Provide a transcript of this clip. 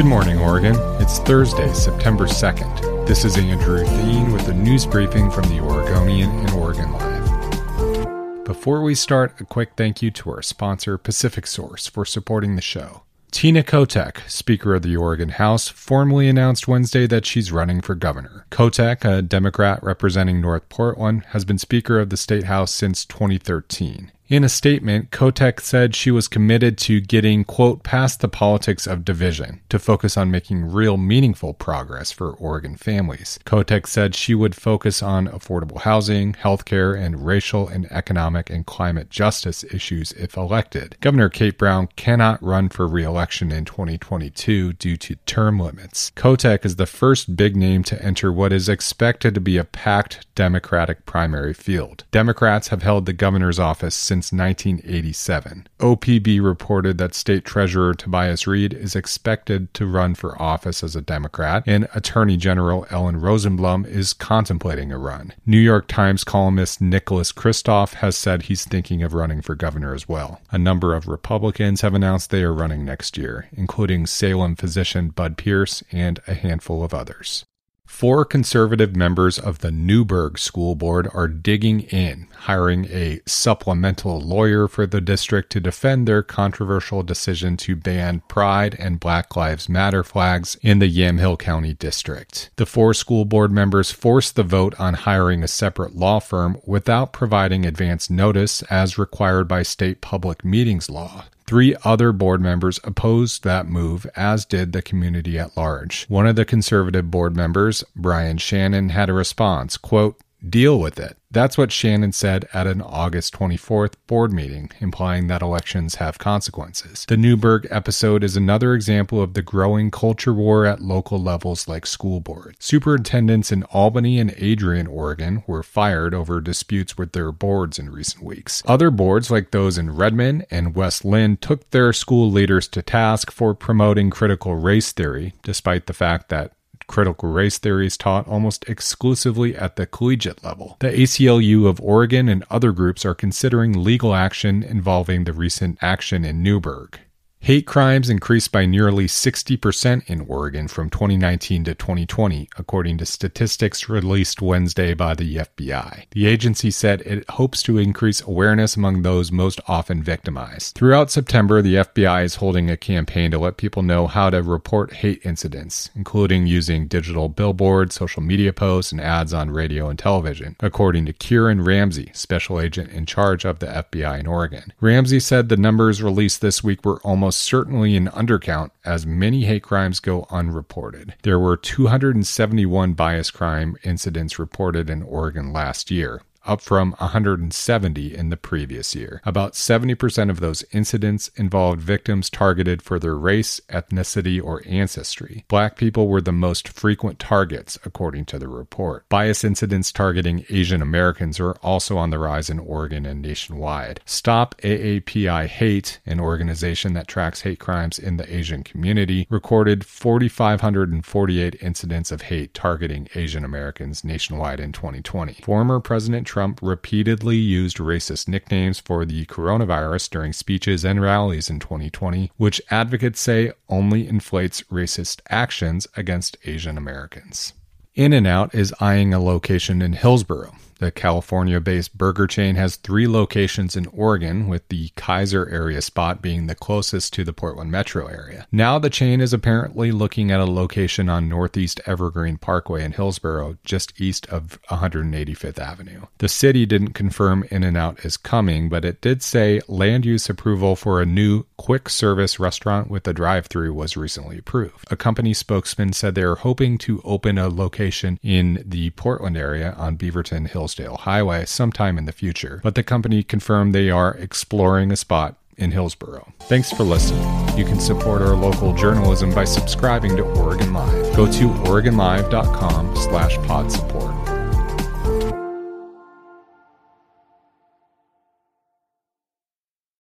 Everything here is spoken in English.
Good morning, Oregon. It's Thursday, September 2nd. This is Andrew Theen with a news briefing from the Oregonian and Oregon Live. Before we start, a quick thank you to our sponsor, Pacific Source, for supporting the show. Tina Kotek, Speaker of the Oregon House, formally announced Wednesday that she's running for governor. Kotek, a Democrat representing North Portland, has been Speaker of the State House since 2013. In a statement, Kotek said she was committed to getting, quote, past the politics of division to focus on making real meaningful progress for Oregon families. Kotek said she would focus on affordable housing, healthcare, and racial and economic and climate justice issues if elected. Governor Kate Brown cannot run for re-election in 2022 due to term limits. Kotek is the first big name to enter what is expected to be a packed Democratic primary field. Democrats have held the governor's office since since 1987. OPB reported that State Treasurer Tobias Read is expected to run for office as a Democrat, and Attorney General Ellen Rosenblum is contemplating a run. New York Times columnist Nicholas Kristof has said he's thinking of running for governor as well. A number of Republicans have announced they are running next year, including Salem physician Bud Pierce and a handful of others. Four conservative members of the Newberg School Board are digging in, hiring a supplemental lawyer for the district to defend their controversial decision to ban Pride and Black Lives Matter flags in the Yamhill County District. The four school board members forced the vote on hiring a separate law firm without providing advance notice as required by state public meetings law. Three other board members opposed that move, as did the community at large. One of the conservative board members, Brian Shannon, had a response, quote, deal with it. That's what Shannon said at an August 24th board meeting, implying that elections have consequences. The Newberg episode is another example of the growing culture war at local levels like school boards. Superintendents in Albany and Adrian, Oregon were fired over disputes with their boards in recent weeks. Other boards, like those in Redmond and West Linn, took their school leaders to task for promoting critical race theory, despite the fact that critical race theory is taught almost exclusively at the collegiate level. The ACLU of Oregon and other groups are considering legal action involving the recent action in Newberg. Hate crimes increased by nearly 60% in Oregon from 2019 to 2020, according to statistics released Wednesday by the FBI. The agency said it hopes to increase awareness among those most often victimized. Throughout September, the FBI is holding a campaign to let people know how to report hate incidents, including using digital billboards, social media posts, and ads on radio and television, according to Kieran Ramsey, special agent in charge of the FBI in Oregon. Ramsey said the numbers released this week were almost almost certainly an undercount as many hate crimes go unreported. There were 271 bias crime incidents reported in Oregon last year, up from 170 in the previous year. About 70% of those incidents involved victims targeted for their race, ethnicity, or ancestry. Black people were the most frequent targets, according to the report. Bias incidents targeting Asian Americans are also on the rise in Oregon and nationwide. Stop AAPI Hate, an organization that tracks hate crimes in the Asian community, recorded 4,548 incidents of hate targeting Asian Americans nationwide in 2020. Former President Trump repeatedly used racist nicknames for the coronavirus during speeches and rallies in 2020, which advocates say only inflates racist actions against Asian Americans. In N Out is eyeing a location in Hillsboro. The California based burger chain has three locations in Oregon, with the Keizer area spot being the closest to the Portland metro area. Now the chain is apparently looking at a location on Northeast Evergreen Parkway in Hillsboro, just east of 185th Avenue. The city didn't confirm In N Out is coming, but it did say land use approval for a new quick service restaurant with a drive through was recently approved. A company spokesman said they are hoping to open a location in the Portland area on Beaverton Hills Hillsdale Highway sometime in the future, but the company confirmed they are exploring a spot in Hillsboro. Thanks for listening. You can support our local journalism by subscribing to Oregon Live. Go to OregonLive.com slash pod support.